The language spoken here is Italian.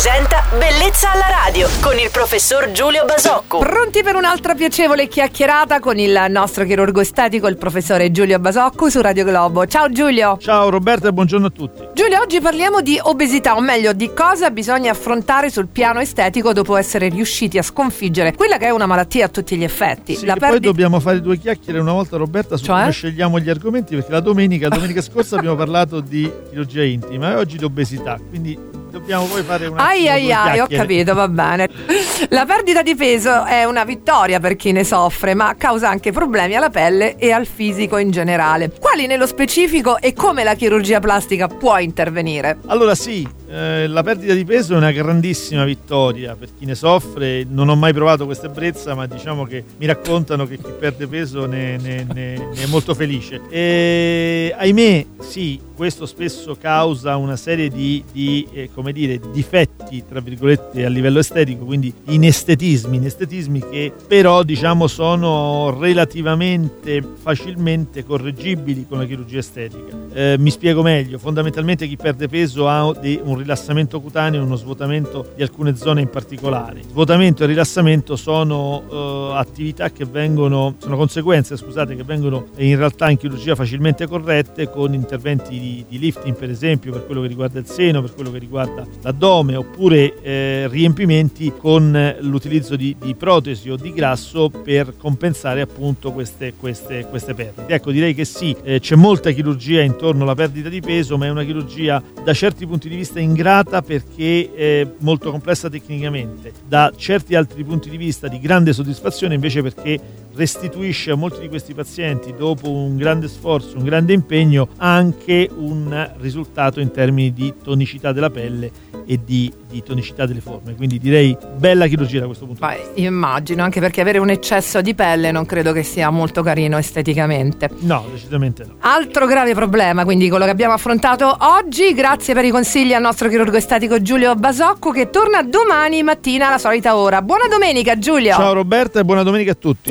presenta Bellezza alla radio con il professor Giulio Basocco. Pronti per un'altra piacevole chiacchierata con il nostro chirurgo estetico, il professore Giulio Basocco su Radio Globo. Ciao Giulio. Ciao Roberta e buongiorno a tutti. Giulio, oggi parliamo di obesità, o meglio di cosa bisogna affrontare sul piano estetico dopo essere riusciti a sconfiggere quella che è una malattia a tutti gli effetti. Sì, La perdi... Poi dobbiamo fare due chiacchiere una volta Roberta su cioè? come scegliamo gli argomenti perché la domenica, domenica scorsa abbiamo parlato di chirurgia intima e oggi di obesità, quindi dobbiamo poi fare una ai ai ai ho capito va bene la perdita di peso è una vittoria per chi ne soffre ma causa anche problemi alla pelle e al fisico in generale quali nello specifico e come la chirurgia plastica può intervenire allora sì eh, la perdita di peso è una grandissima vittoria per chi ne soffre. Non ho mai provato questa ebbrezza, ma diciamo che mi raccontano che chi perde peso ne, ne, ne, ne è molto felice. E, ahimè, sì, questo spesso causa una serie di, di eh, dire, difetti, tra virgolette, a livello estetico, quindi inestetismi, inestetismi che però diciamo sono relativamente facilmente correggibili con la chirurgia estetica. Eh, mi spiego meglio, fondamentalmente chi perde peso ha un rilassamento cutaneo uno svuotamento di alcune zone in particolare. Svuotamento e rilassamento sono uh, attività che vengono, sono conseguenze scusate, che vengono in realtà in chirurgia facilmente corrette con interventi di, di lifting per esempio per quello che riguarda il seno, per quello che riguarda l'addome oppure eh, riempimenti con l'utilizzo di, di, protesi o di grasso per compensare appunto queste, queste, queste perdite. Ecco direi che sì, eh, c'è molta chirurgia intorno alla perdita di peso ma è una chirurgia da certi punti di vista ingrata perché è molto complessa tecnicamente, da certi altri punti di vista di grande soddisfazione invece perché restituisce a molti di questi pazienti dopo un grande sforzo, un grande impegno anche un risultato in termini di tonicità della pelle e di, di tonicità delle forme. Quindi direi bella chirurgia da questo punto di vista. Immagino, anche perché avere un eccesso di pelle non credo che sia molto carino esteticamente. No, decisamente no. Altro grave problema, quindi quello che abbiamo affrontato oggi. Grazie per i consigli al nostro chirurgo estetico Giulio Basocco che torna domani mattina alla solita ora. Buona domenica Giulio. Ciao Roberta e buona domenica a tutti.